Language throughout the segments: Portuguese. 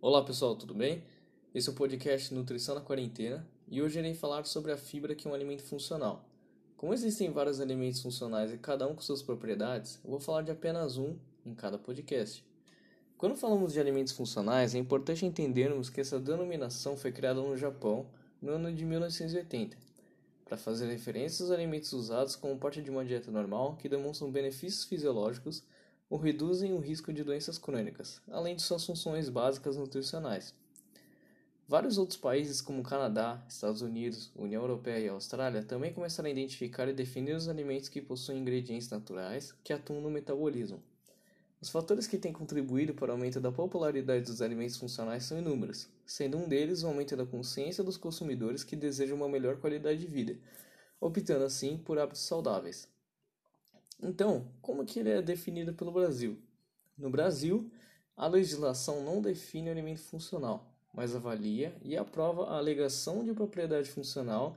Olá pessoal, tudo bem? Esse é o podcast Nutrição na Quarentena e hoje irei falar sobre a fibra que é um alimento funcional. Como existem vários alimentos funcionais e cada um com suas propriedades, eu vou falar de apenas um em cada podcast. Quando falamos de alimentos funcionais, é importante entendermos que essa denominação foi criada no Japão no ano de 1980, para fazer referência aos alimentos usados como parte de uma dieta normal que demonstram benefícios fisiológicos ou reduzem o risco de doenças crônicas, além de suas funções básicas nutricionais. Vários outros países, como Canadá, Estados Unidos, União Europeia e Austrália, também começaram a identificar e definir os alimentos que possuem ingredientes naturais que atuam no metabolismo. Os fatores que têm contribuído para o aumento da popularidade dos alimentos funcionais são inúmeros, sendo um deles o aumento da consciência dos consumidores que desejam uma melhor qualidade de vida, optando assim por hábitos saudáveis. Então, como que ele é definido pelo Brasil? No Brasil, a legislação não define o alimento funcional, mas avalia e aprova a alegação de propriedade funcional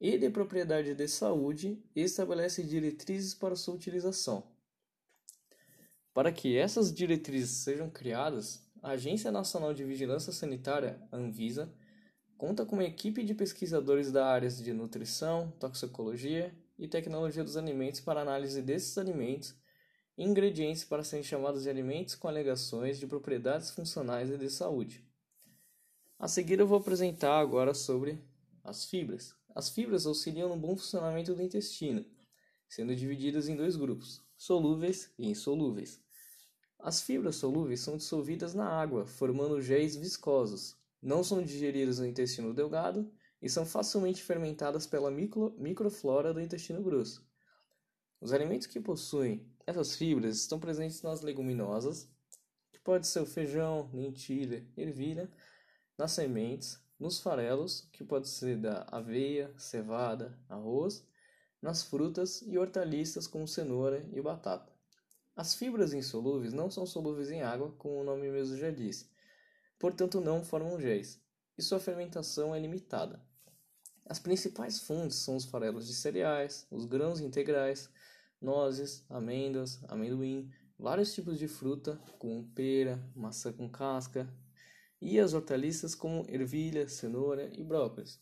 e de propriedade de saúde e estabelece diretrizes para sua utilização. Para que essas diretrizes sejam criadas, a Agência Nacional de Vigilância Sanitária, Anvisa, conta com uma equipe de pesquisadores da áreas de nutrição, toxicologia e tecnologia dos alimentos para análise desses alimentos e ingredientes para serem chamados de alimentos com alegações de propriedades funcionais e de saúde. A seguir eu vou apresentar agora sobre as fibras. As fibras auxiliam no bom funcionamento do intestino, sendo divididas em dois grupos, solúveis e insolúveis. As fibras solúveis são dissolvidas na água, formando géis viscosos. Não são digeridas no intestino delgado e são facilmente fermentadas pela micro, microflora do intestino grosso. Os alimentos que possuem essas fibras estão presentes nas leguminosas, que pode ser o feijão, lentilha, ervilha, nas sementes, nos farelos, que pode ser da aveia, cevada, arroz, nas frutas e hortaliças como cenoura e batata. As fibras insolúveis não são solúveis em água, como o nome mesmo já diz, portanto não formam géis, e sua fermentação é limitada. As principais fontes são os farelos de cereais, os grãos integrais, nozes, amêndoas, amendoim, vários tipos de fruta, como pera, maçã com casca, e as hortaliças como ervilha, cenoura e brócolis.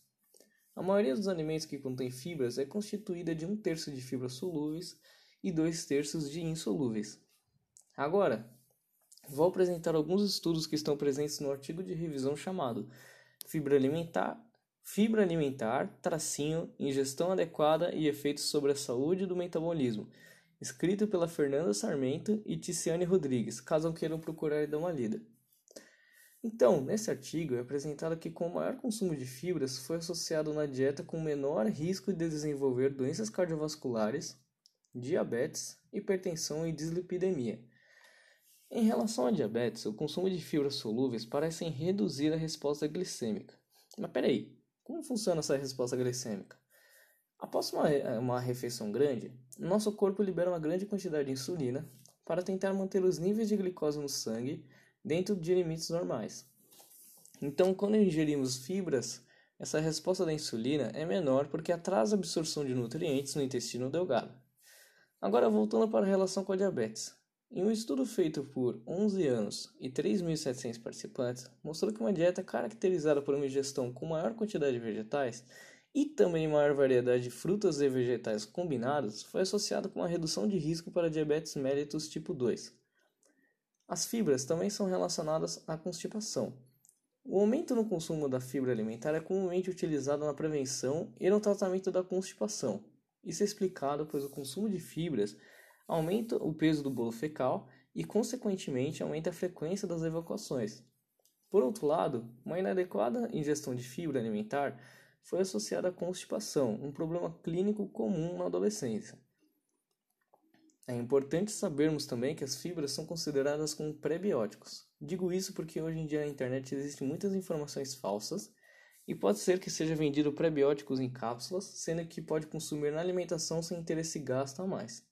A maioria dos alimentos que contém fibras é constituída de um terço de fibras solúveis e dois terços de insolúveis. Agora, vou apresentar alguns estudos que estão presentes no artigo de revisão chamado Fibra Alimentar Fibra alimentar, tracinho, ingestão adequada e efeitos sobre a saúde do metabolismo, escrito pela Fernanda Sarmento e Ticiane Rodrigues, caso queiram procurar e dar uma lida. Então, nesse artigo é apresentado que com o maior consumo de fibras foi associado na dieta com menor risco de desenvolver doenças cardiovasculares, diabetes, hipertensão e dislipidemia. Em relação à diabetes, o consumo de fibras solúveis parece reduzir a resposta glicêmica. Mas peraí, como funciona essa resposta glicêmica? Após uma, uma refeição grande, nosso corpo libera uma grande quantidade de insulina para tentar manter os níveis de glicose no sangue dentro de limites normais. Então, quando ingerimos fibras, essa resposta da insulina é menor porque atrasa a absorção de nutrientes no intestino delgado. Agora, voltando para a relação com a diabetes. Em um estudo feito por 11 anos e 3.700 participantes, mostrou que uma dieta caracterizada por uma ingestão com maior quantidade de vegetais e também maior variedade de frutas e vegetais combinados foi associada com uma redução de risco para diabetes mellitus tipo 2. As fibras também são relacionadas à constipação. O aumento no consumo da fibra alimentar é comumente utilizado na prevenção e no tratamento da constipação. Isso é explicado pois o consumo de fibras aumenta o peso do bolo fecal e, consequentemente, aumenta a frequência das evacuações. Por outro lado, uma inadequada ingestão de fibra alimentar foi associada à constipação, um problema clínico comum na adolescência. É importante sabermos também que as fibras são consideradas como prebióticos. Digo isso porque hoje em dia na internet existem muitas informações falsas e pode ser que seja vendido prebióticos em cápsulas, sendo que pode consumir na alimentação sem ter esse gasto a mais.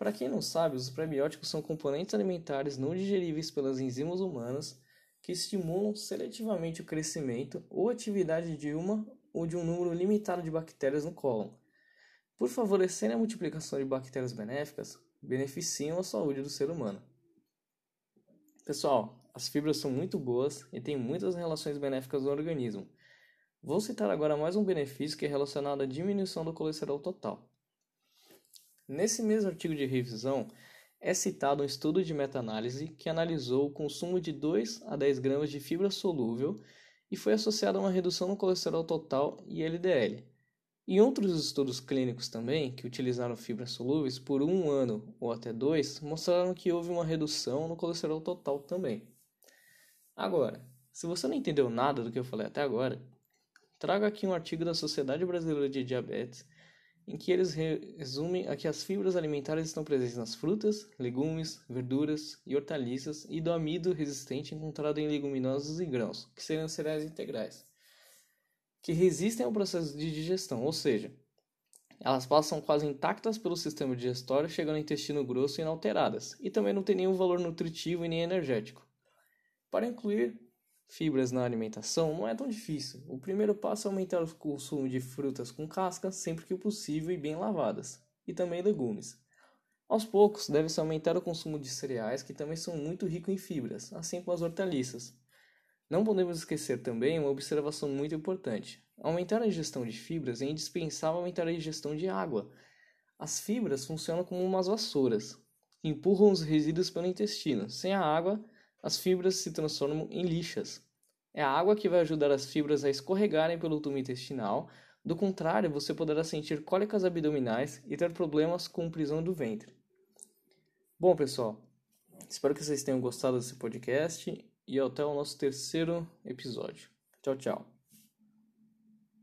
Para quem não sabe, os prebióticos são componentes alimentares não digeríveis pelas enzimas humanas que estimulam seletivamente o crescimento ou atividade de uma ou de um número limitado de bactérias no cólon. Por favorecerem a multiplicação de bactérias benéficas, beneficiam a saúde do ser humano. Pessoal, As fibras são muito boas e têm muitas relações benéficas no organismo. Vou citar agora mais um benefício que é relacionado à diminuição do colesterol total. Nesse mesmo artigo de revisão, é citado um estudo de meta-análise que analisou o consumo de 2 a 10 gramas de fibra solúvel e foi associado a uma redução no colesterol total e LDL. E outros estudos clínicos também, que utilizaram fibras solúveis por um ano ou até dois, mostraram que houve uma redução no colesterol total também. Agora, se você não entendeu nada do que eu falei até agora, trago aqui um artigo da Sociedade Brasileira de Diabetes em que eles resumem a que as fibras alimentares estão presentes nas frutas, legumes, verduras e hortaliças e do amido resistente encontrado em leguminosas e grãos, que seriam cereais integrais, que resistem ao processo de digestão, ou seja, elas passam quase intactas pelo sistema digestório, chegando ao intestino grosso inalteradas, e também não têm nenhum valor nutritivo e nem energético. Para incluir fibras na alimentação não é tão difícil. O primeiro passo é aumentar o consumo de frutas com casca sempre que possível e bem lavadas, e também legumes. Aos poucos, deve-se aumentar o consumo de cereais, que também são muito ricos em fibras, assim como as hortaliças. Não podemos esquecer também uma observação muito importante. Aumentar a ingestão de fibras é indispensável aumentar a ingestão de água. As fibras funcionam como umas vassouras, empurram os resíduos pelo intestino. Sem a água, as fibras se transformam em lixas. É a água que vai ajudar as fibras a escorregarem pelo tubo intestinal, do contrário, você poderá sentir cólicas abdominais e ter problemas com prisão do ventre. Bom, pessoal, espero que vocês tenham gostado desse podcast e até o nosso terceiro episódio. Tchau, tchau.